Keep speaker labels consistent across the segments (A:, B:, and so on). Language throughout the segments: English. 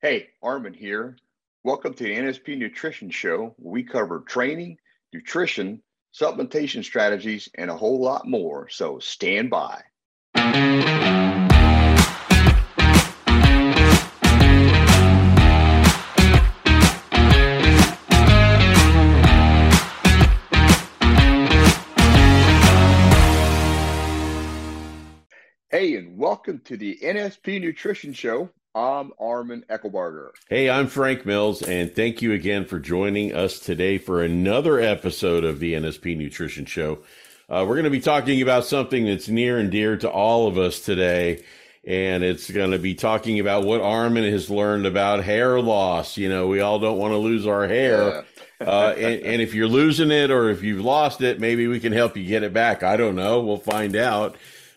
A: Hey, Armin here. Welcome to the NSP Nutrition Show, we cover training, nutrition, supplementation strategies, and a whole lot more. So stand by. Hey, and welcome to the NSP Nutrition Show. I'm Armin Eckelbarger.
B: Hey, I'm Frank Mills, and thank you again for joining us today for another episode of the NSP Nutrition Show. Uh, we're going to be talking about something that's near and dear to all of us today, and it's going to be talking about what Armin has learned about hair loss. You know, we all don't want to lose our hair. Yeah. uh, and, and if you're losing it or if you've lost it, maybe we can help you get it back. I don't know. We'll find out.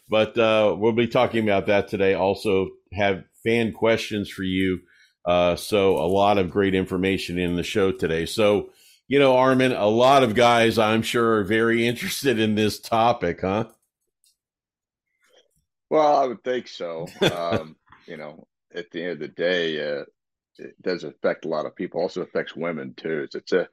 B: But uh, we'll be talking about that today. Also, have fan questions for you. Uh, so, a lot of great information in the show today. So, you know, Armin, a lot of guys, I'm sure, are very interested in this topic, huh?
A: Well, I would think so. Um, you know, at the end of the day, uh, it does affect a lot of people. Also affects women too. It's, it's a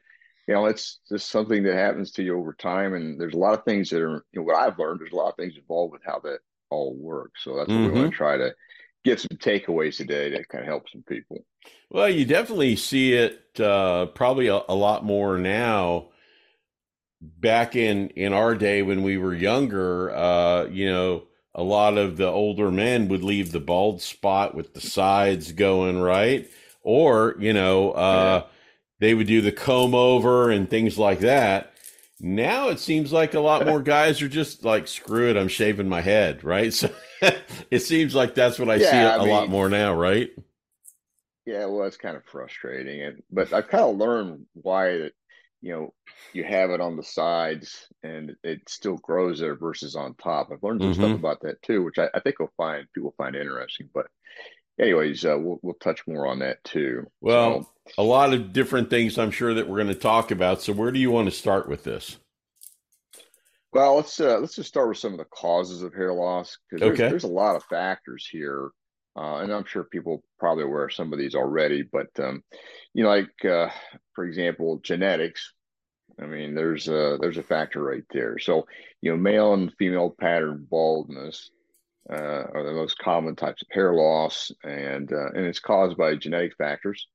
A: you know, it's just something that happens to you over time. And there's a lot of things that are, you know, what I've learned, there's a lot of things involved with how that all works. So that's what mm-hmm. we want to try to get some takeaways today that kind of help some people.
B: Well, you definitely see it uh, probably a, a, lot more now. Back in in our day when we were younger, uh, you know, a lot of the older men would leave the bald spot with the sides going right, or you know, uh, yeah they would do the comb over and things like that. Now it seems like a lot more guys are just like, screw it, I'm shaving my head, right? So it seems like that's what I yeah, see a I mean, lot more now, right?
A: Yeah, well, it's kind of frustrating, and but I've kind of learned why that you know you have it on the sides and it still grows there versus on top. I've learned some mm-hmm. stuff about that too, which I, I think will find people find interesting. But anyways, uh, we'll we'll touch more on that too.
B: Well, so, a lot of different things I'm sure that we're going to talk about. So where do you want to start with this?
A: Well, let's uh, let's just start with some of the causes of hair loss because there's, okay. there's a lot of factors here, uh, and I'm sure people probably aware of some of these already. But um, you know, like uh, for example, genetics. I mean, there's a there's a factor right there. So you know, male and female pattern baldness uh, are the most common types of hair loss, and uh, and it's caused by genetic factors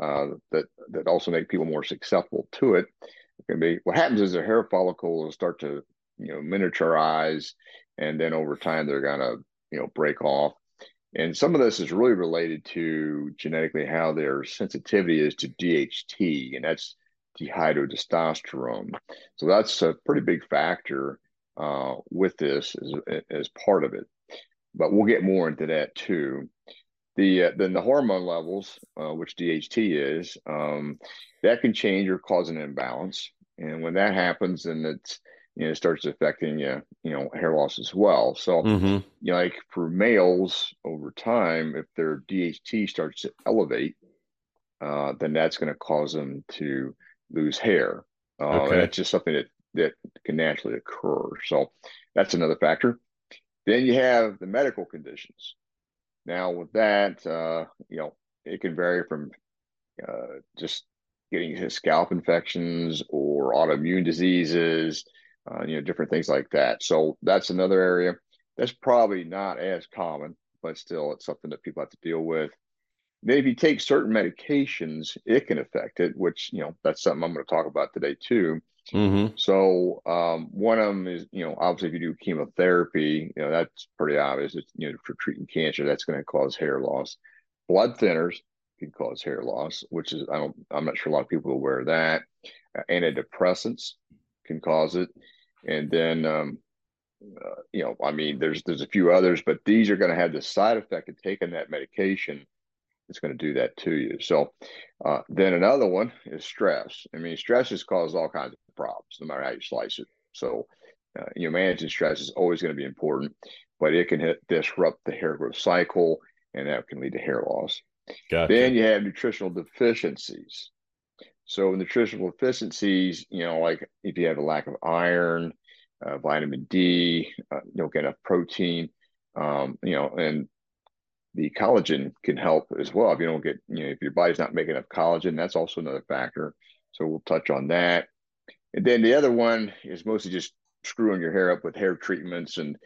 A: uh, that that also make people more susceptible to it. it. Can be what happens is the hair follicle will start to you know miniaturize, and then over time they're gonna you know break off. And some of this is really related to genetically how their sensitivity is to DHT, and that's dihydrotestosterone. So that's a pretty big factor uh, with this as, as part of it. But we'll get more into that too. The uh, then the hormone levels, uh, which DHT is, um, that can change or cause an imbalance, and when that happens, then it's you know it starts affecting you, you know, hair loss as well. So, mm-hmm. you know, like for males over time, if their DHT starts to elevate, uh, then that's going to cause them to lose hair. Uh, okay. That's just something that that can naturally occur. So that's another factor. Then you have the medical conditions. Now, with that, uh, you know, it can vary from uh, just getting his scalp infections or autoimmune diseases, uh, you know, different things like that. So that's another area that's probably not as common, but still, it's something that people have to deal with. Then, if you take certain medications, it can affect it, which you know that's something I'm going to talk about today too. Mm-hmm. So um, one of them is, you know, obviously if you do chemotherapy, you know, that's pretty obvious. It's, you know, for treating cancer, that's going to cause hair loss. Blood thinners can cause hair loss, which is I don't, I'm not sure a lot of people are aware of that. Uh, antidepressants can cause it, and then, um, uh, you know, I mean, there's there's a few others, but these are going to have the side effect of taking that medication it's going to do that to you. So uh, then another one is stress. I mean, stress has caused all kinds of problems, no matter how you slice it. So uh, you know, managing stress is always going to be important, but it can hit, disrupt the hair growth cycle, and that can lead to hair loss. Gotcha. Then you have nutritional deficiencies. So nutritional deficiencies, you know, like if you have a lack of iron, uh, vitamin D, uh, you don't get enough protein, um, you know, and the collagen can help as well. If you don't get, you know, if your body's not making enough collagen, that's also another factor. So we'll touch on that. And then the other one is mostly just screwing your hair up with hair treatments and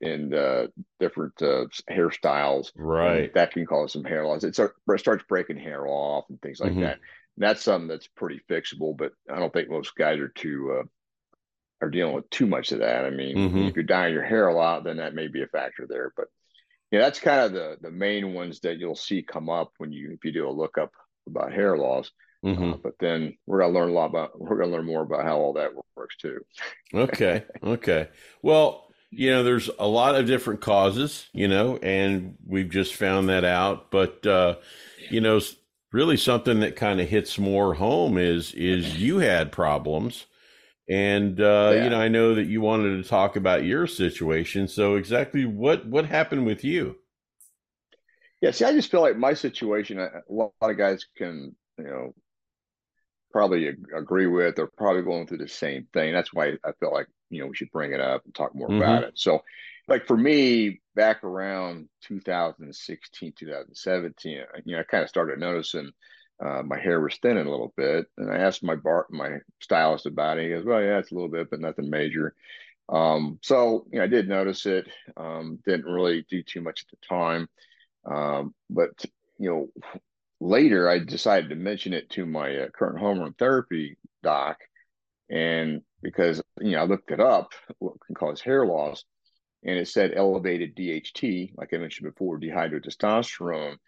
A: and uh, different uh, hairstyles.
B: Right.
A: that can cause some hair loss. It starts breaking hair off and things like mm-hmm. that. And that's something that's pretty fixable, but I don't think most guys are too uh, are dealing with too much of that. I mean, mm-hmm. if you're dyeing your hair a lot, then that may be a factor there. But yeah, that's kind of the the main ones that you'll see come up when you if you do a lookup about hair loss. Mm-hmm. Uh, but then we're gonna learn a lot about we're gonna learn more about how all that works too.
B: okay, okay. Well, you know, there's a lot of different causes, you know, and we've just found that out. But uh, you know, really something that kind of hits more home is is you had problems and uh, yeah. you know, I know that you wanted to talk about your situation. So exactly what what happened with you?
A: Yeah, see, I just feel like my situation. A lot of guys can, you know, probably agree with. They're probably going through the same thing. That's why I feel like you know we should bring it up and talk more mm-hmm. about it. So, like for me, back around 2016, 2017, you know, I kind of started noticing uh, my hair was thinning a little bit. And I asked my bar, my stylist about it. He goes, "Well, yeah, it's a little bit, but nothing major." Um, so you know, I did notice it. Um, didn't really do too much at the time, um, but you know, later I decided to mention it to my uh, current hormone therapy doc, and because you know I looked it up, what can cause hair loss, and it said elevated DHT, like I mentioned before, dihydrotestosterone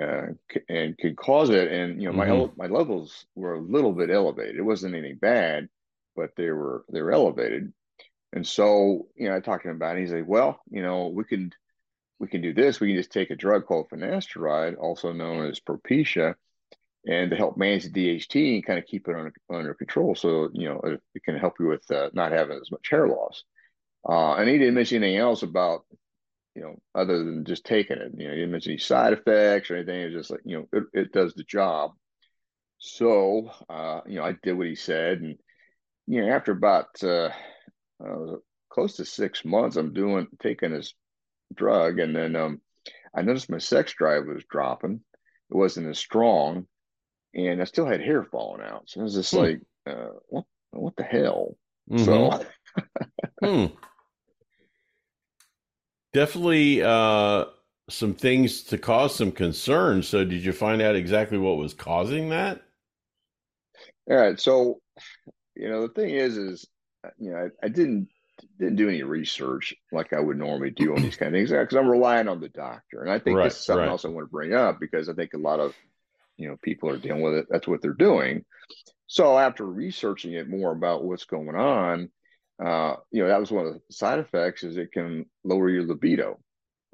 A: uh, and could cause it. And you know, mm-hmm. my my levels were a little bit elevated. It wasn't anything bad, but they were they were elevated. And so, you know, I talked to him about it. He's like, well, you know, we can we can do this. We can just take a drug called finasteride, also known as Propecia, and to help manage the DHT and kind of keep it under, under control. So, you know, it, it can help you with uh, not having as much hair loss. Uh, and he didn't mention anything else about you know, other than just taking it. You know, you didn't mention any side effects or anything. It's just like, you know, it, it does the job. So, uh, you know, I did what he said. And, you know, after about uh, uh, close to six months, I'm doing, taking this drug. And then um, I noticed my sex drive was dropping. It wasn't as strong. And I still had hair falling out. So it was just hmm. like, uh, what, what the hell? Mm-hmm. So, hmm
B: definitely uh, some things to cause some concern. So, did you find out exactly what was causing that?
A: All right. So, you know, the thing is, is you know, I, I didn't didn't do any research like I would normally do on these kind of things because I'm relying on the doctor, and I think right, this is something right. else I want to bring up because I think a lot of you know people are dealing with it. That's what they're doing. So after researching it more about what's going on, uh, you know, that was one of the side effects is it can lower your libido.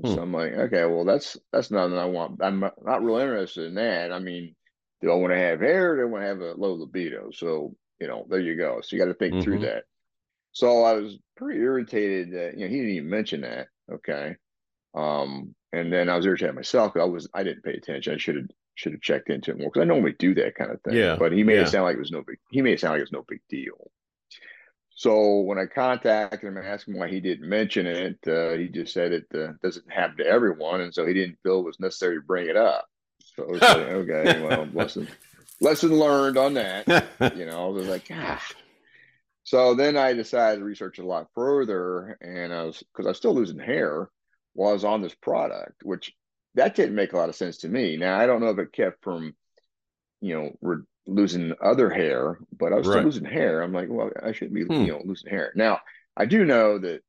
A: Hmm. So I'm like, okay, well, that's that's nothing I want. I'm not real interested in that. I mean, do I want to have hair? do I want to have a low libido? So you know, there you go. So you got to think mm-hmm. through that. So I was pretty irritated that you know he didn't even mention that. Okay, um, and then I was irritated myself. I was I didn't pay attention. I should have should have checked into it more because I normally do that kind of thing.
B: Yeah,
A: but he made
B: yeah.
A: it sound like it was no big. He made it sound like it was no big deal. So when I contacted him and asked him why he didn't mention it, uh, he just said it uh, doesn't happen to everyone, and so he didn't feel it was necessary to bring it up. So like, okay, well, lesson lesson learned on that. You know, I was like, ah. So then I decided to research a lot further, and I was because I was still losing hair while I was on this product, which that didn't make a lot of sense to me. Now I don't know if it kept from, you know, re- losing other hair, but I was right. still losing hair. I'm like, well, I shouldn't be, hmm. you know, losing hair. Now, I do know that,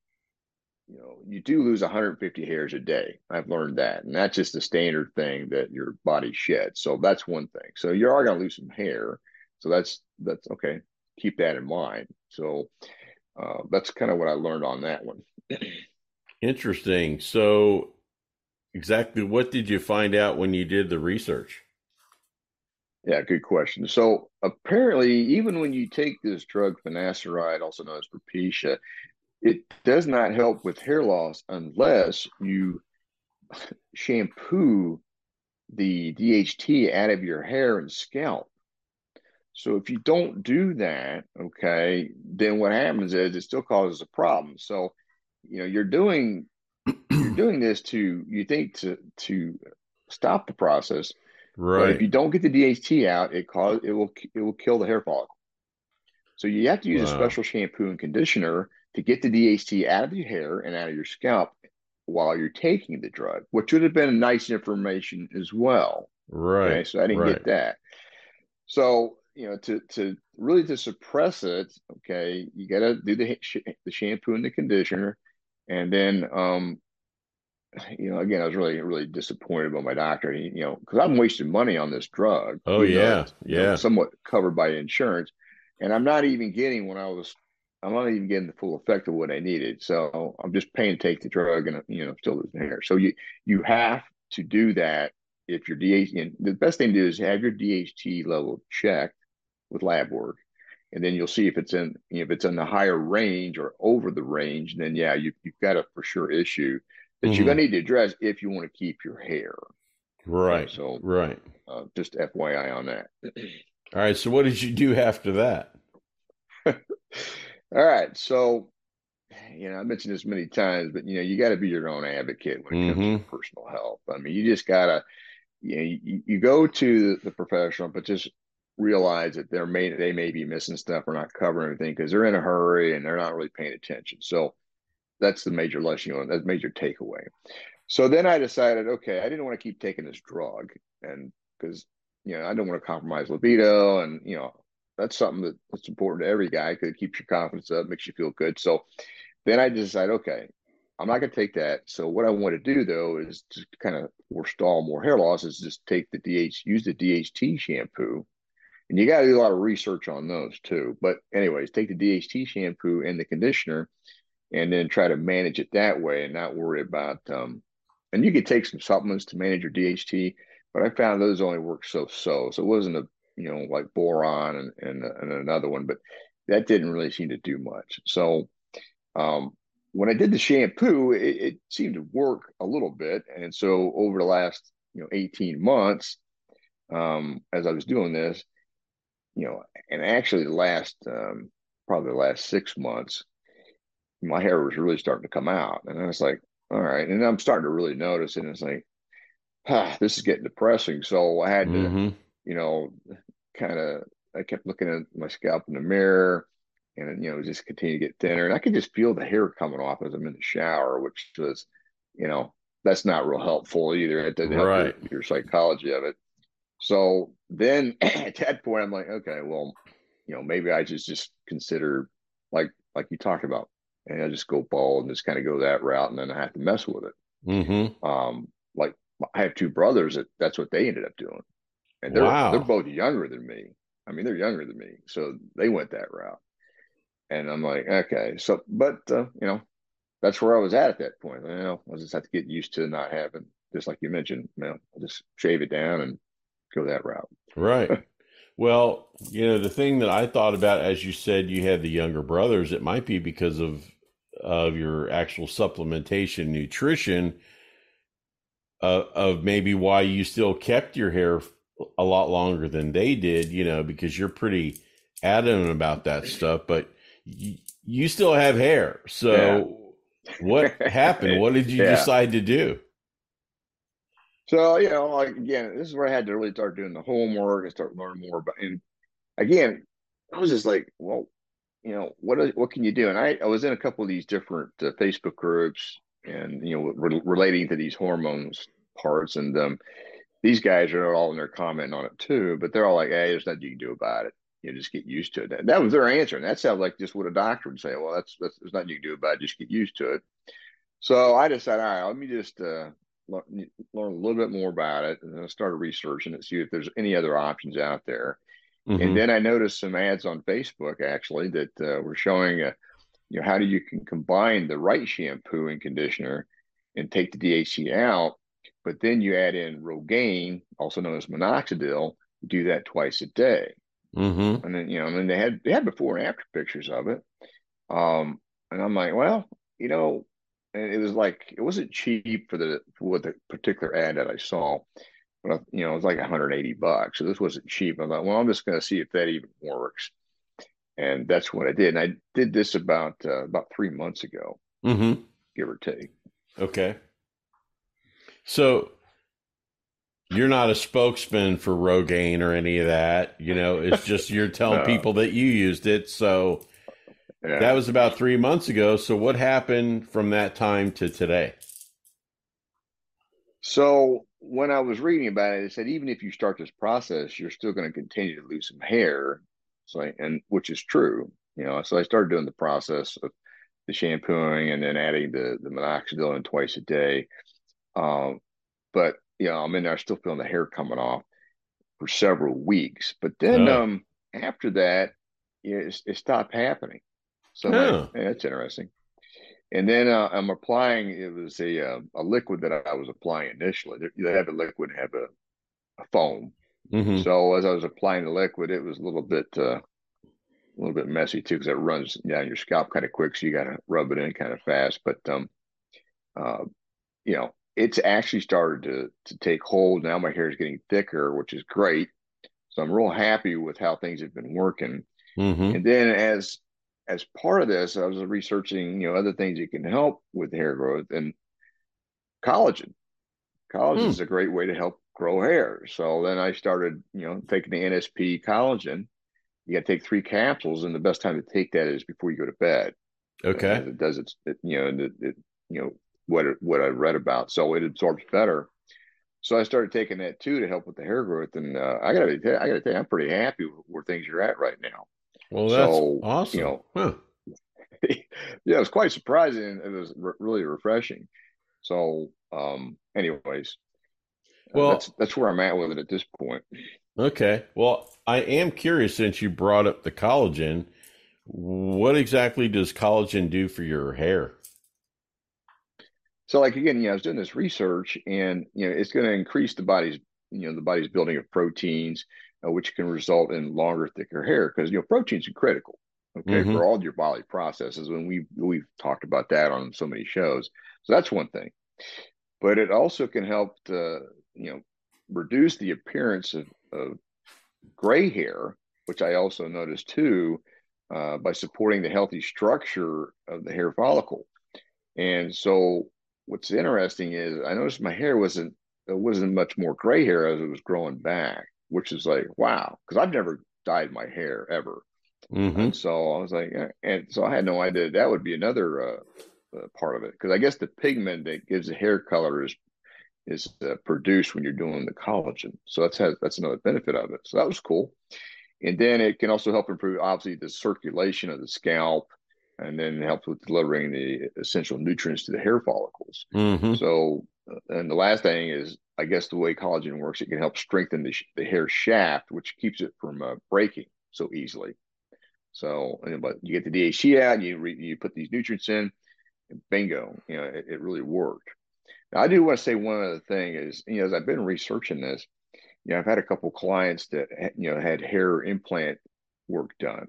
A: you know, you do lose 150 hairs a day. I've learned that, and that's just the standard thing that your body sheds. So that's one thing. So you are going to lose some hair. So that's that's okay. Keep that in mind. So uh, that's kind of what I learned on that one.
B: Interesting. So, exactly what did you find out when you did the research?
A: Yeah, good question. So apparently, even when you take this drug finasteride, also known as Propecia, it does not help with hair loss unless you shampoo the DHT out of your hair and scalp. So if you don't do that, okay, then what happens is it still causes a problem. So, you know, you're doing you're doing this to you think to to stop the process.
B: Right.
A: But if you don't get the DHT out, it cause it will it will kill the hair follicle. So you have to use wow. a special shampoo and conditioner to get the DHT out of your hair and out of your scalp while you're taking the drug, which would have been nice information as well.
B: Right. Okay?
A: So I didn't
B: right.
A: get that. So you know, to to really to suppress it, okay, you got to do the the shampoo and the conditioner, and then um, you know, again, I was really really disappointed by my doctor. You know, because I'm wasting money on this drug.
B: Oh yeah, yeah,
A: know, somewhat covered by insurance, and I'm not even getting when I was. I'm not even getting the full effect of what I needed. So I'm just paying to take the drug, and you know, still losing hair. So you you have to do that if your DHT. And the best thing to do is have your DHT level checked with lab work, and then you'll see if it's in if it's in the higher range or over the range. Then yeah, you you've got a for sure issue that mm-hmm. you're going to need to address if you want to keep your hair.
B: Right.
A: So
B: right.
A: Uh, just FYI on that.
B: All right. So what did you do after that?
A: All right. So you know, I mentioned this many times, but you know, you got to be your own advocate when it mm-hmm. comes to mm-hmm. personal health. I mean, you just gotta, you know, you, you go to the professional, but just realize that they're may they may be missing stuff or not covering everything because they're in a hurry and they're not really paying attention. So that's the major lesson, you know, that's major takeaway. So then I decided, okay, I didn't want to keep taking this drug, and because you know I don't want to compromise libido, and you know that's something that, that's important to every guy because it keeps your confidence up, makes you feel good. So then I decided, okay, I'm not going to take that. So what I want to do though is to kind of forestall more hair loss is just take the DH, use the DHT shampoo and you got to do a lot of research on those too. But, anyways, take the DHT shampoo and the conditioner and then try to manage it that way and not worry about, um, and you could take some supplements to manage your DHT, but I found those only work so so. So it wasn't a, you know, like boron and, and, and another one, but that didn't really seem to do much. So, um, when I did the shampoo, it, it, seemed to work a little bit. And so over the last, you know, 18 months, um, as I was doing this, you know, and actually the last um, probably the last six months, my hair was really starting to come out, and I was like, all right, and I'm starting to really notice, and it's like, ah, this is getting depressing. So I had to, mm-hmm. you know, kind of, I kept looking at my scalp in the mirror, and you know, just continue to get thinner, and I could just feel the hair coming off as I'm in the shower, which was, you know, that's not real helpful either. It doesn't help right. your, your psychology of it. So then at that point, I'm like, okay, well, you know, maybe I just just consider like like you talked about, and I just go bald and just kind of go that route, and then I have to mess with it.
B: Mm-hmm.
A: Um, like I have two brothers that that's what they ended up doing, and they're wow. they're both younger than me. I mean, they're younger than me, so they went that route. And I'm like, okay, so but uh, you know, that's where I was at at that point. You know, I just have to get used to not having, just like you mentioned, you know, I'll just shave it down and go that route.
B: Right. well, you know, the thing that I thought about, as you said, you had the younger brothers. It might be because of of your actual supplementation, nutrition, uh, of maybe why you still kept your hair a lot longer than they did. You know, because you're pretty adamant about that stuff, but you, you still have hair. So, yeah. what happened? What did you yeah. decide to do?
A: So, you know, like again, this is where I had to really start doing the homework and start learning more about. And again, I was just like, well, you know, what what can you do? And I, I was in a couple of these different uh, Facebook groups, and you know, re- relating to these hormones parts, and um, these guys are all in there commenting on it too. But they're all like, "Hey, there's nothing you can do about it. You know, just get used to it." That, that was their answer, and that sounds like just what a doctor would say. Well, that's, that's there's nothing you can do about it. Just get used to it. So I decided, all right, let me just uh, learn, learn a little bit more about it, and then I started researching it, see if there's any other options out there. Mm-hmm. And then I noticed some ads on Facebook actually that uh, were showing, a, uh, you know, how do you can combine the right shampoo and conditioner and take the DHT out, but then you add in Rogaine, also known as minoxidil, do that twice a day.
B: Mm-hmm.
A: And then you know, and then they had they had before and after pictures of it. Um, and I'm like, well, you know, and it was like it wasn't cheap for the for the particular ad that I saw. But you know, it was like 180 bucks. So this wasn't cheap. I thought, well, I'm just going to see if that even works. And that's what I did. And I did this about uh, about three months ago,
B: mm-hmm.
A: give or take.
B: Okay. So you're not a spokesman for Rogaine or any of that. You know, it's just you're telling no. people that you used it. So yeah. that was about three months ago. So what happened from that time to today?
A: So when I was reading about it, it said even if you start this process, you're still going to continue to lose some hair. So, and which is true, you know. So I started doing the process of the shampooing and then adding the the minoxidil twice a day. Um, but you know, I'm in there still feeling the hair coming off for several weeks. But then oh. um, after that, it, it stopped happening. So oh. that's interesting. And then uh, I'm applying. It was a uh, a liquid that I was applying initially. They have a liquid, have a, a foam. Mm-hmm. So as I was applying the liquid, it was a little bit uh, a little bit messy too because it runs down your scalp kind of quick. So you got to rub it in kind of fast. But um, uh, you know, it's actually started to to take hold. Now my hair is getting thicker, which is great. So I'm real happy with how things have been working. Mm-hmm. And then as as part of this, I was researching, you know, other things that can help with hair growth and collagen. Collagen mm. is a great way to help grow hair. So then I started, you know, taking the NSP collagen. You got to take three capsules, and the best time to take that is before you go to bed.
B: Okay.
A: It does its, it, you know, it, it, you know what it, what I read about, so it absorbs better. So I started taking that too to help with the hair growth, and uh, I gotta, I gotta tell you, I'm pretty happy with where things are at right now.
B: Well, that's so, awesome. You know, huh.
A: yeah, it was quite surprising. It was re- really refreshing. So, um, anyways, uh, well, that's that's where I'm at with it at this point.
B: Okay. Well, I am curious since you brought up the collagen. What exactly does collagen do for your hair?
A: So, like again, you know, I was doing this research, and you know, it's going to increase the body's, you know, the body's building of proteins uh, which can result in longer, thicker hair because you know proteins are critical. Okay, mm-hmm. for all your body processes, and we we've talked about that on so many shows. So that's one thing, but it also can help to you know reduce the appearance of, of gray hair, which I also noticed too, uh, by supporting the healthy structure of the hair follicle. And so, what's interesting is I noticed my hair wasn't it wasn't much more gray hair as it was growing back which is like wow, because I've never dyed my hair ever. Mm-hmm. And so I was like, and so I had no idea that would be another uh, uh, part of it because I guess the pigment that gives the hair color is is uh, produced when you're doing the collagen. So that's has, that's another benefit of it. So that was cool. And then it can also help improve obviously the circulation of the scalp, and then helps with delivering the essential nutrients to the hair follicles. Mm-hmm. So, and the last thing is I guess the way collagen works, it can help strengthen the, the hair shaft, which keeps it from uh, breaking so easily. So, but you get the DHT out, you re, you put these nutrients in, bingo, you know, it, it, really worked. Now, I do want to say one other thing is, you know, as I've been researching this, you know, I've had a couple clients that you know had hair implant work done,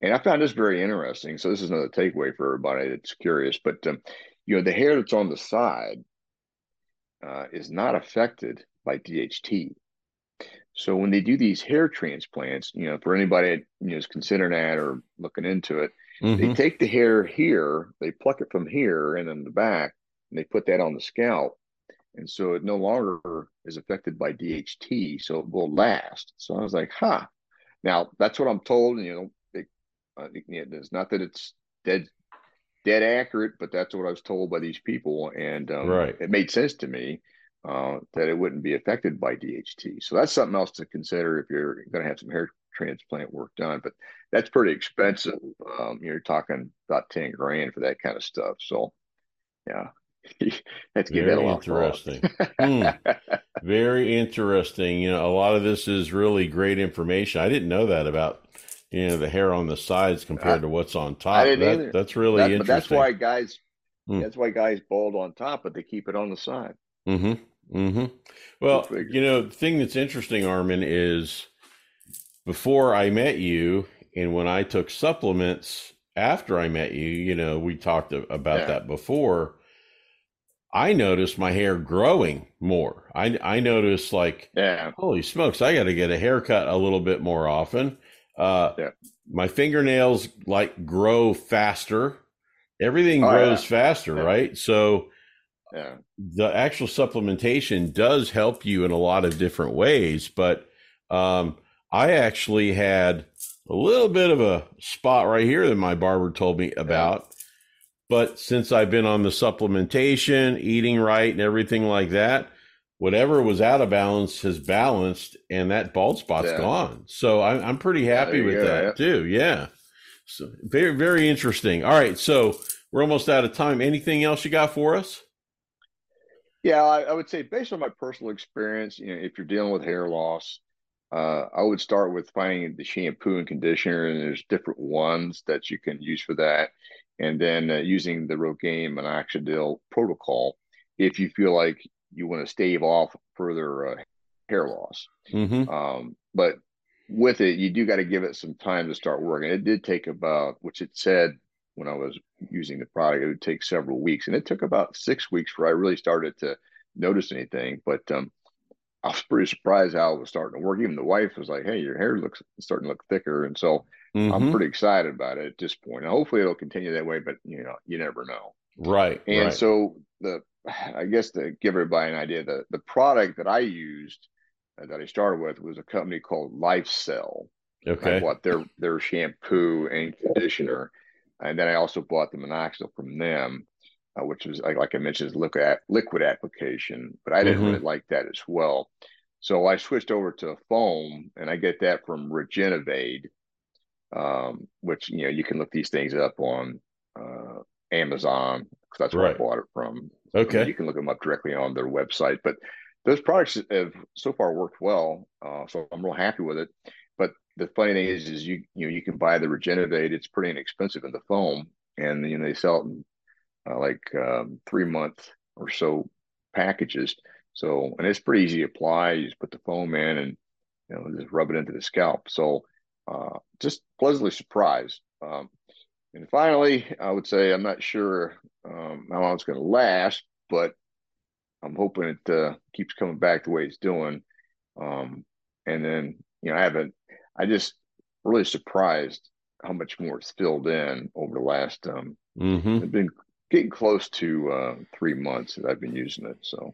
A: and I found this very interesting. So this is another takeaway for everybody that's curious. But um, you know, the hair that's on the side uh, is not affected by DHT. So when they do these hair transplants, you know, for anybody you know is considering that or looking into it, mm-hmm. they take the hair here, they pluck it from here and in the back, and they put that on the scalp, and so it no longer is affected by DHT, so it will last. So I was like, huh. Now that's what I'm told. and You know, it, uh, it's not that it's dead dead accurate, but that's what I was told by these people, and um, right. it made sense to me uh, that it wouldn't be affected by DHT. So that's something else to consider if you're going to have some hair transplant work done. But that's pretty expensive. Um, you're talking about ten grand for that kind of stuff. So, yeah. That's
B: very interesting. mm, very interesting. You know, a lot of this is really great information. I didn't know that about you know the hair on the sides compared to what's on top. That, that's really that, interesting.
A: that's why guys. Mm. That's why guys bald on top, but they keep it on the side.
B: Mm-hmm. Mm-hmm. Well, you know, the thing that's interesting, Armin, is before I met you, and when I took supplements after I met you, you know, we talked about yeah. that before. I noticed my hair growing more. I I noticed like, yeah. holy smokes, I got to get a haircut a little bit more often. Uh, yeah. My fingernails like grow faster. Everything oh, grows yeah. faster, yeah. right? So the actual supplementation does help you in a lot of different ways. But um, I actually had a little bit of a spot right here that my barber told me about. But since I've been on the supplementation, eating right, and everything like that, whatever was out of balance has balanced, and that bald spot's yeah. gone. So I'm, I'm pretty happy yeah, with go, that yeah. too. Yeah. So very very interesting. All right, so we're almost out of time. Anything else you got for us?
A: Yeah, I, I would say based on my personal experience, you know, if you're dealing with hair loss, uh, I would start with finding the shampoo and conditioner, and there's different ones that you can use for that, and then uh, using the Rogaine and minoxidil protocol if you feel like you want to stave off further uh, hair loss. Mm-hmm. Um, but with it, you do got to give it some time to start working. It did take about, which it said when I was using the product, it would take several weeks, and it took about six weeks for I really started to notice anything. But um, I was pretty surprised how it was starting to work. Even the wife was like, "Hey, your hair looks starting to look thicker," and so mm-hmm. I'm pretty excited about it at this point. And hopefully, it'll continue that way. But you know, you never know.
B: Right.
A: And
B: right.
A: so the, I guess to give everybody an idea, the the product that I used uh, that I started with was a company called LifeCell.
B: Okay.
A: I bought their their shampoo and conditioner, and then I also bought the minoxidil from them, uh, which was like, like I mentioned, is liquid liquid application. But I didn't mm-hmm. really like that as well, so I switched over to foam, and I get that from Regenovade, um, which you know you can look these things up on uh, Amazon because that's where right. I bought it from.
B: Okay,
A: I mean, you can look them up directly on their website, but those products have so far worked well. Uh, so I'm real happy with it. But the funny thing is, is you you know you can buy the Regenovade. It's pretty inexpensive in the foam, and you know they sell it in uh, like um, three month or so packages. So and it's pretty easy to apply. You just put the foam in and you know just rub it into the scalp. So uh, just pleasantly surprised. Um, and finally, I would say I'm not sure um, how long it's going to last, but I'm hoping it uh, keeps coming back the way it's doing. Um, and then, you know, I haven't, I just really surprised how much more it's filled in over the last, um, mm-hmm. I've been getting close to uh, three months that I've been using it. So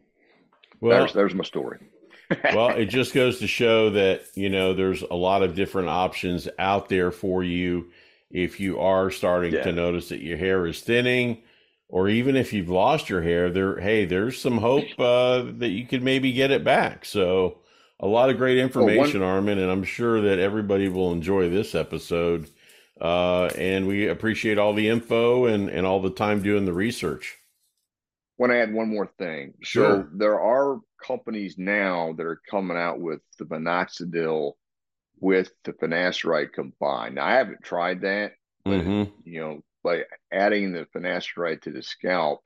A: well, there's, there's my story.
B: well, it just goes to show that, you know, there's a lot of different options out there for you if you are starting yeah. to notice that your hair is thinning or even if you've lost your hair, there, hey, there's some hope uh, that you could maybe get it back. So, a lot of great information, well, one, Armin, and I'm sure that everybody will enjoy this episode. Uh, and we appreciate all the info and, and all the time doing the research.
A: Want to add one more thing?
B: Sure.
A: So there are companies now that are coming out with the minoxidil with the finasteride combined. Now, I haven't tried that, but mm-hmm. you know, by adding the finasteride to the scalp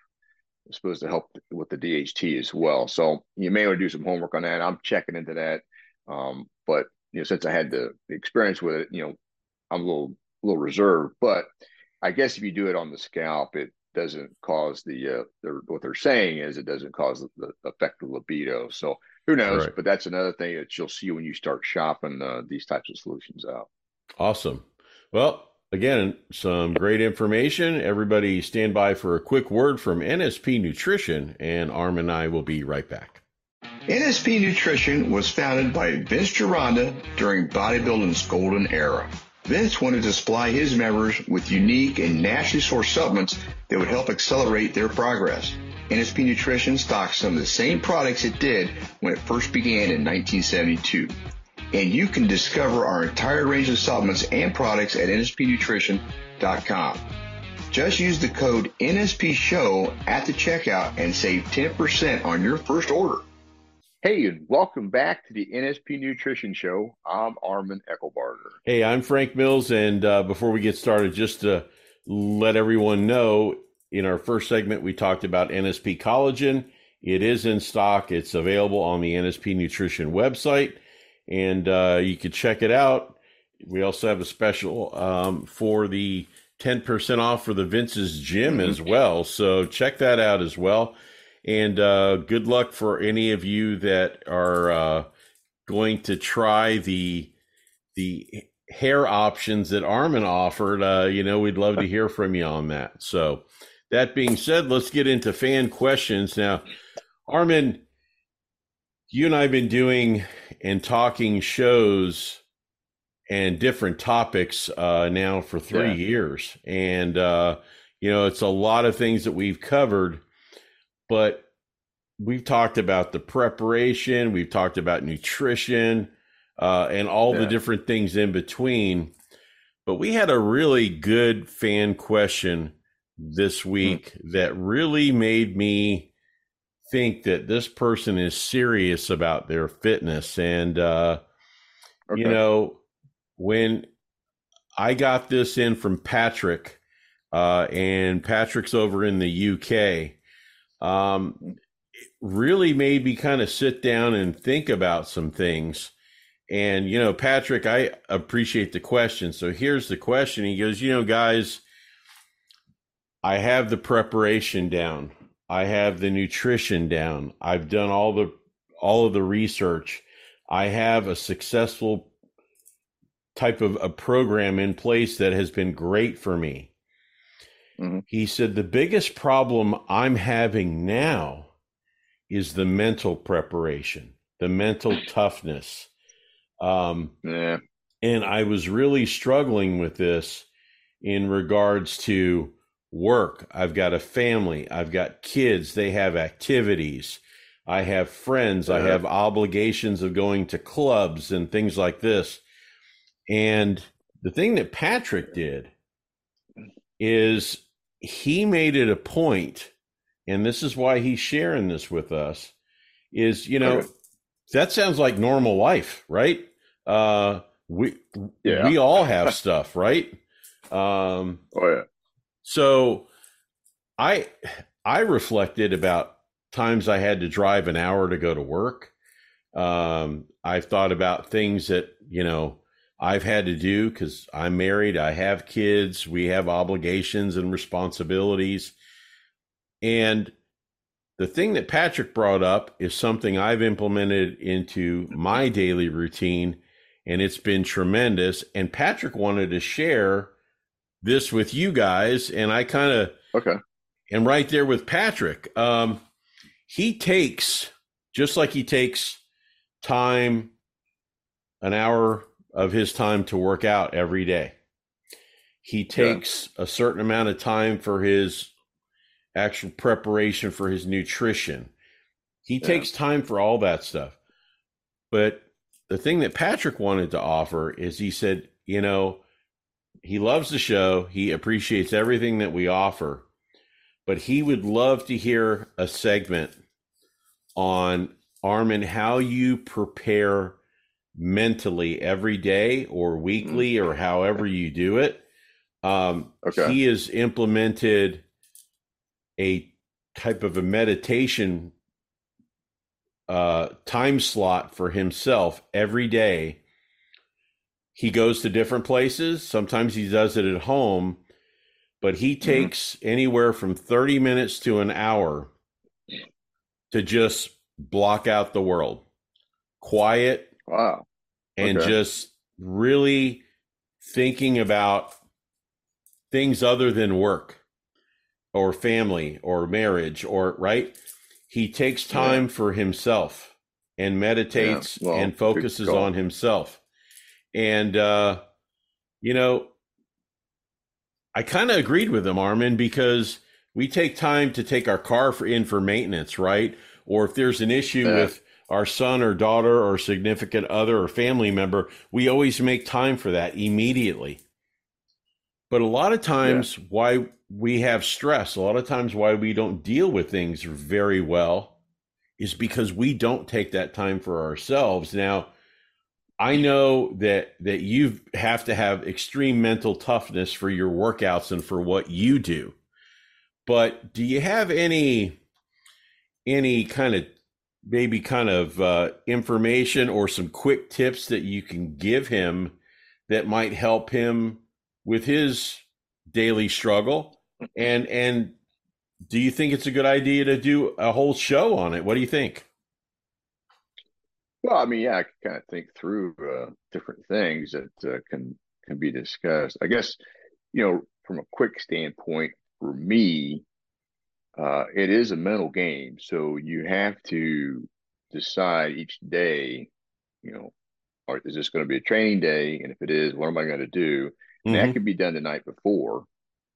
A: is supposed to help with the DHT as well. So you may want to do some homework on that. I'm checking into that. Um, but you know, since I had the, the experience with it, you know, I'm a little a little reserved. But I guess if you do it on the scalp, it doesn't cause the uh, what they're saying is it doesn't cause the, the effect of libido. So who knows? Right. But that's another thing that you'll see when you start shopping uh, these types of solutions out.
B: Awesome. Well, Again, some great information. Everybody stand by for a quick word from NSP Nutrition, and Arm and I will be right back.
C: NSP Nutrition was founded by Vince Gironda during bodybuilding's golden era. Vince wanted to supply his members with unique and naturally sourced supplements that would help accelerate their progress. NSP Nutrition stocks some of the same products it did when it first began in 1972 and you can discover our entire range of supplements and products at nspnutrition.com. Just use the code NSP Show at the checkout and save 10% on your first order.
A: Hey, and welcome back to the NSP Nutrition Show. I'm Armin Eckelbarger.
B: Hey, I'm Frank Mills. And uh, before we get started, just to let everyone know, in our first segment, we talked about NSP Collagen. It is in stock, it's available on the NSP Nutrition website and uh, you can check it out. We also have a special um, for the 10% off for the Vince's Gym mm-hmm. as well. So check that out as well. And uh, good luck for any of you that are uh, going to try the the hair options that Armin offered. Uh, you know, we'd love to hear from you on that. So that being said, let's get into fan questions now. Armin, you and I have been doing and talking shows and different topics uh, now for three yeah. years, and uh, you know it's a lot of things that we've covered, but we've talked about the preparation, we've talked about nutrition, uh, and all yeah. the different things in between. But we had a really good fan question this hmm. week that really made me think that this person is serious about their fitness. And, uh, okay. you know, when I got this in from Patrick, uh, and Patrick's over in the UK, um, really made me kind of sit down and think about some things. And, you know, Patrick, I appreciate the question. So here's the question. He goes, you know, guys, I have the preparation down. I have the nutrition down. I've done all the all of the research. I have a successful type of a program in place that has been great for me. Mm-hmm. He said the biggest problem I'm having now is the mental preparation, the mental toughness. Um, yeah. And I was really struggling with this in regards to work. I've got a family. I've got kids. They have activities. I have friends. I have obligations of going to clubs and things like this. And the thing that Patrick did is he made it a point, and this is why he's sharing this with us, is, you know, that sounds like normal life, right? Uh, we yeah. we all have stuff, right? Um,
A: oh yeah.
B: So I I reflected about times I had to drive an hour to go to work. Um, I've thought about things that you know I've had to do because I'm married. I have kids. We have obligations and responsibilities. And the thing that Patrick brought up is something I've implemented into my daily routine, and it's been tremendous. And Patrick wanted to share this with you guys, and I kind of
A: okay.
B: And right there with Patrick, um, he takes just like he takes time, an hour of his time to work out every day. He takes yeah. a certain amount of time for his actual preparation for his nutrition. He yeah. takes time for all that stuff. But the thing that Patrick wanted to offer is he said, you know, he loves the show. He appreciates everything that we offer, but he would love to hear a segment on Armin how you prepare mentally every day or weekly mm-hmm. or however you do it. Um, okay. He has implemented a type of a meditation uh, time slot for himself every day he goes to different places. Sometimes he does it at home, but he mm-hmm. takes mm-hmm. anywhere from 30 minutes to an hour to just block out the world. Quiet.
A: Wow.
B: Okay. And just really thinking about things other than work or family or marriage or right. He takes time yeah. for himself and meditates yeah. well, and focuses on himself. And, uh, you know, I kind of agreed with him, Armin, because we take time to take our car for in for maintenance, right? Or if there's an issue yeah. with our son or daughter or significant other or family member, we always make time for that immediately. But a lot of times, yeah. why we have stress, a lot of times, why we don't deal with things very well is because we don't take that time for ourselves. Now, I know that that you have to have extreme mental toughness for your workouts and for what you do. But do you have any any kind of maybe kind of uh, information or some quick tips that you can give him that might help him with his daily struggle? And and do you think it's a good idea to do a whole show on it? What do you think?
A: Well, I mean, yeah, I can kind of think through uh, different things that uh, can can be discussed. I guess, you know, from a quick standpoint, for me, uh, it is a mental game. So you have to decide each day, you know, or is this going to be a training day? And if it is, what am I going to do? Mm-hmm. That can be done the night before,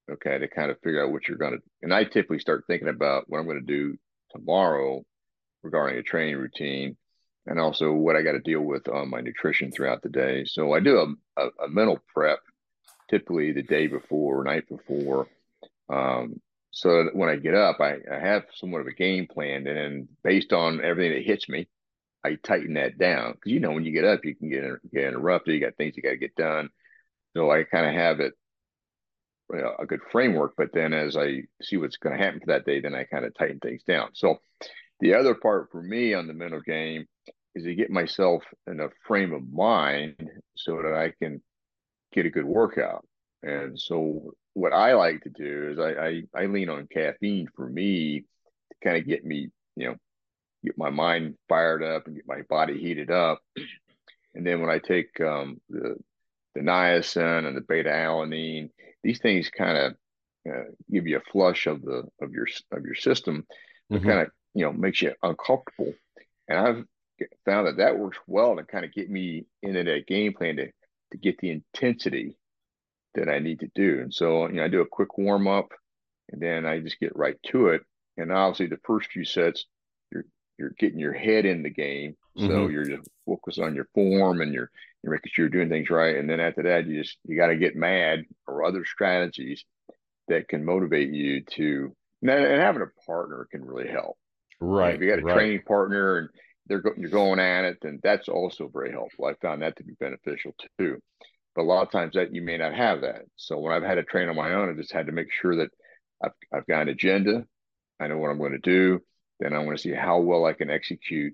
A: okay, to kind of figure out what you're going to. And I typically start thinking about what I'm going to do tomorrow regarding a training routine and also what I got to deal with on my nutrition throughout the day. So I do a, a, a mental prep typically the day before, night before. Um, so when I get up, I, I have somewhat of a game plan, and then based on everything that hits me, I tighten that down because you know when you get up, you can get get interrupted. You got things you got to get done. So I kind of have it you know, a good framework. But then as I see what's going to happen for that day, then I kind of tighten things down. So the other part for me on the mental game is to get myself in a frame of mind so that I can get a good workout. And so what I like to do is I, I, I lean on caffeine for me to kind of get me, you know, get my mind fired up and get my body heated up. And then when I take um, the the niacin and the beta alanine, these things kind of uh, give you a flush of the of your of your system, mm-hmm. kind of you know makes you uncomfortable. And I've found that that works well to kind of get me into that game plan to to get the intensity that I need to do. And so, you know, I do a quick warm up and then I just get right to it. And obviously the first few sets, you're you're getting your head in the game. So mm-hmm. you're just focused on your form and you're you're making sure you're doing things right. And then after that, you just you got to get mad or other strategies that can motivate you to and having a partner can really help.
B: Right.
A: if you got a
B: right.
A: training partner and they're go, you're going at it, then that's also very helpful. I found that to be beneficial too. But a lot of times that you may not have that. So when I've had to train on my own, I just had to make sure that I've, I've got an agenda. I know what I'm going to do. Then I want to see how well I can execute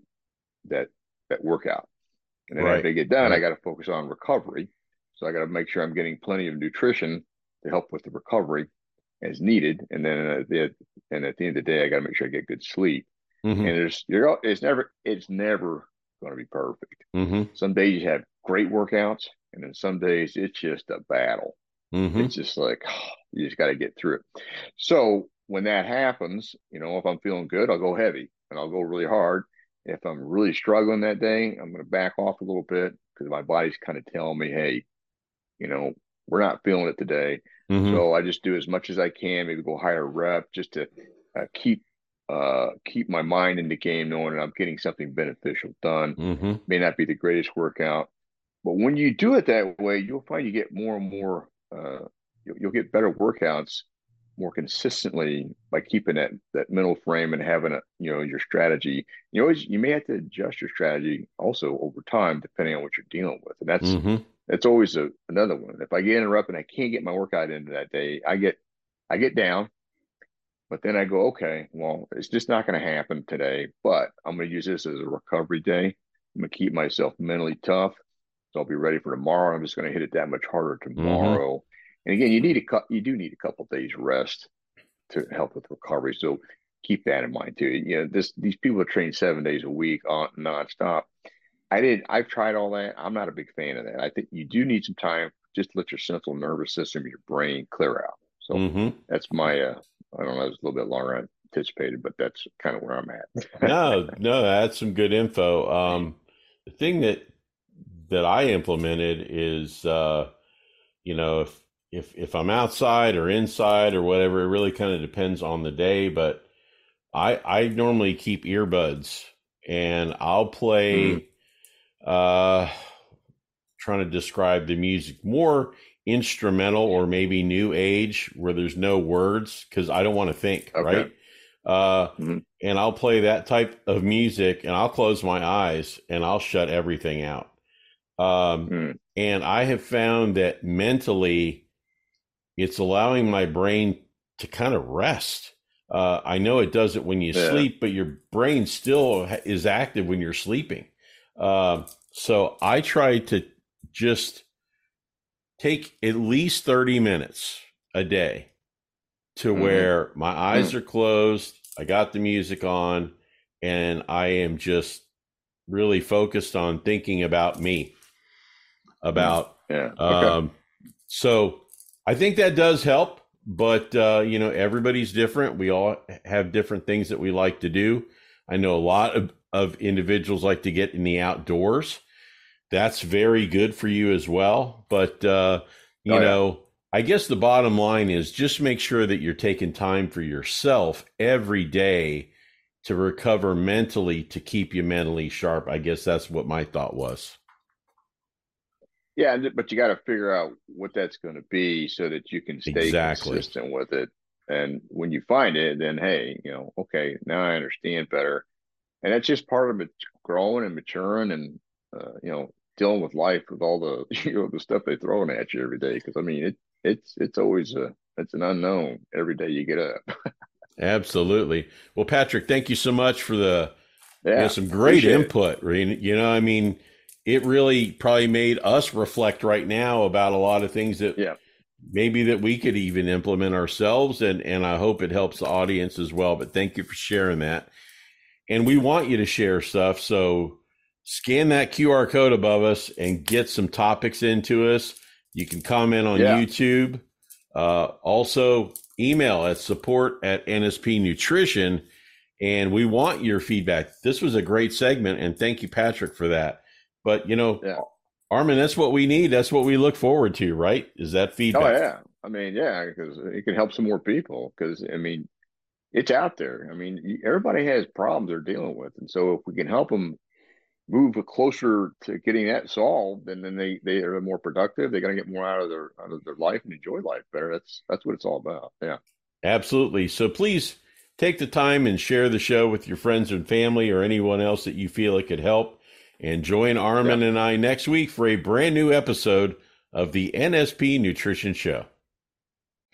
A: that that workout. And then right. after I get done, right. I got to focus on recovery. So I got to make sure I'm getting plenty of nutrition to help with the recovery as needed. And then at the, and at the end of the day, I got to make sure I get good sleep. Mm-hmm. And there's you're it's never it's never going to be perfect. Mm-hmm. Some days you have great workouts, and then some days it's just a battle. Mm-hmm. It's just like you just got to get through it. So when that happens, you know, if I'm feeling good, I'll go heavy and I'll go really hard. If I'm really struggling that day, I'm going to back off a little bit because my body's kind of telling me, hey, you know, we're not feeling it today. Mm-hmm. So I just do as much as I can, maybe go higher rep just to uh, keep uh, keep my mind in the game, knowing that I'm getting something beneficial done. Mm-hmm. May not be the greatest workout, but when you do it that way, you'll find you get more and more. Uh, you'll, you'll, get better workouts more consistently by keeping that that mental frame and having a you know your strategy. You always you may have to adjust your strategy also over time depending on what you're dealing with, and that's mm-hmm. that's always a, another one. If I get interrupted and I can't get my workout into that day, I get I get down but then I go, okay, well, it's just not going to happen today, but I'm going to use this as a recovery day. I'm going to keep myself mentally tough. So I'll be ready for tomorrow. I'm just going to hit it that much harder mm-hmm. tomorrow. Mm-hmm. And again, you need a cut. You do need a couple days rest to help with recovery. So keep that in mind too. You know, this these people train seven days a week on nonstop. I did. I've tried all that. I'm not a big fan of that. I think you do need some time just to let your central nervous system, your brain clear out. So mm-hmm. that's my uh, I don't know, it was a little bit longer than anticipated, but that's kind of where I'm at.
B: no, no, that's some good info. Um, the thing that that I implemented is, uh, you know, if if if I'm outside or inside or whatever, it really kind of depends on the day. But I I normally keep earbuds and I'll play. Mm. Uh, trying to describe the music more instrumental or maybe new age where there's no words because I don't want to think, okay. right? Uh, mm-hmm. And I'll play that type of music and I'll close my eyes and I'll shut everything out. Um, mm. And I have found that mentally, it's allowing my brain to kind of rest. Uh, I know it does it when you yeah. sleep, but your brain still is active when you're sleeping. Uh, so I try to just take at least 30 minutes a day to mm-hmm. where my eyes mm-hmm. are closed, I got the music on, and I am just really focused on thinking about me. About
A: yeah. Okay. Um,
B: so I think that does help, but uh, you know everybody's different. We all have different things that we like to do. I know a lot of, of individuals like to get in the outdoors. That's very good for you as well. But uh, you oh, know, yeah. I guess the bottom line is just make sure that you're taking time for yourself every day to recover mentally to keep you mentally sharp. I guess that's what my thought was.
A: Yeah, but you got to figure out what that's going to be so that you can stay exactly. consistent with it. And when you find it, then hey, you know, okay, now I understand better. And that's just part of it growing and maturing and uh, you know dealing with life with all the you know the stuff they throwing at you every day. Because I mean, it it's it's always a it's an unknown every day you get up.
B: Absolutely. Well, Patrick, thank you so much for the yeah, you know, some great input. It. You know, I mean, it really probably made us reflect right now about a lot of things that
A: yeah.
B: maybe that we could even implement ourselves and and I hope it helps the audience as well. But thank you for sharing that. And we want you to share stuff. So scan that QR code above us and get some topics into us. You can comment on yeah. YouTube. Uh, also, email at support at NSP Nutrition. And we want your feedback. This was a great segment. And thank you, Patrick, for that. But, you know, yeah. Armin, that's what we need. That's what we look forward to, right? Is that feedback? Oh,
A: yeah. I mean, yeah, because it can help some more people. Because, I mean, it's out there. I mean, everybody has problems they're dealing with. And so if we can help them move closer to getting that solved, and then they, they are more productive, they're going to get more out of their out of their life and enjoy life better. That's that's what it's all about. Yeah.
B: Absolutely. So please take the time and share the show with your friends and family or anyone else that you feel it could help. And join Armin yep. and I next week for a brand new episode of the NSP Nutrition Show.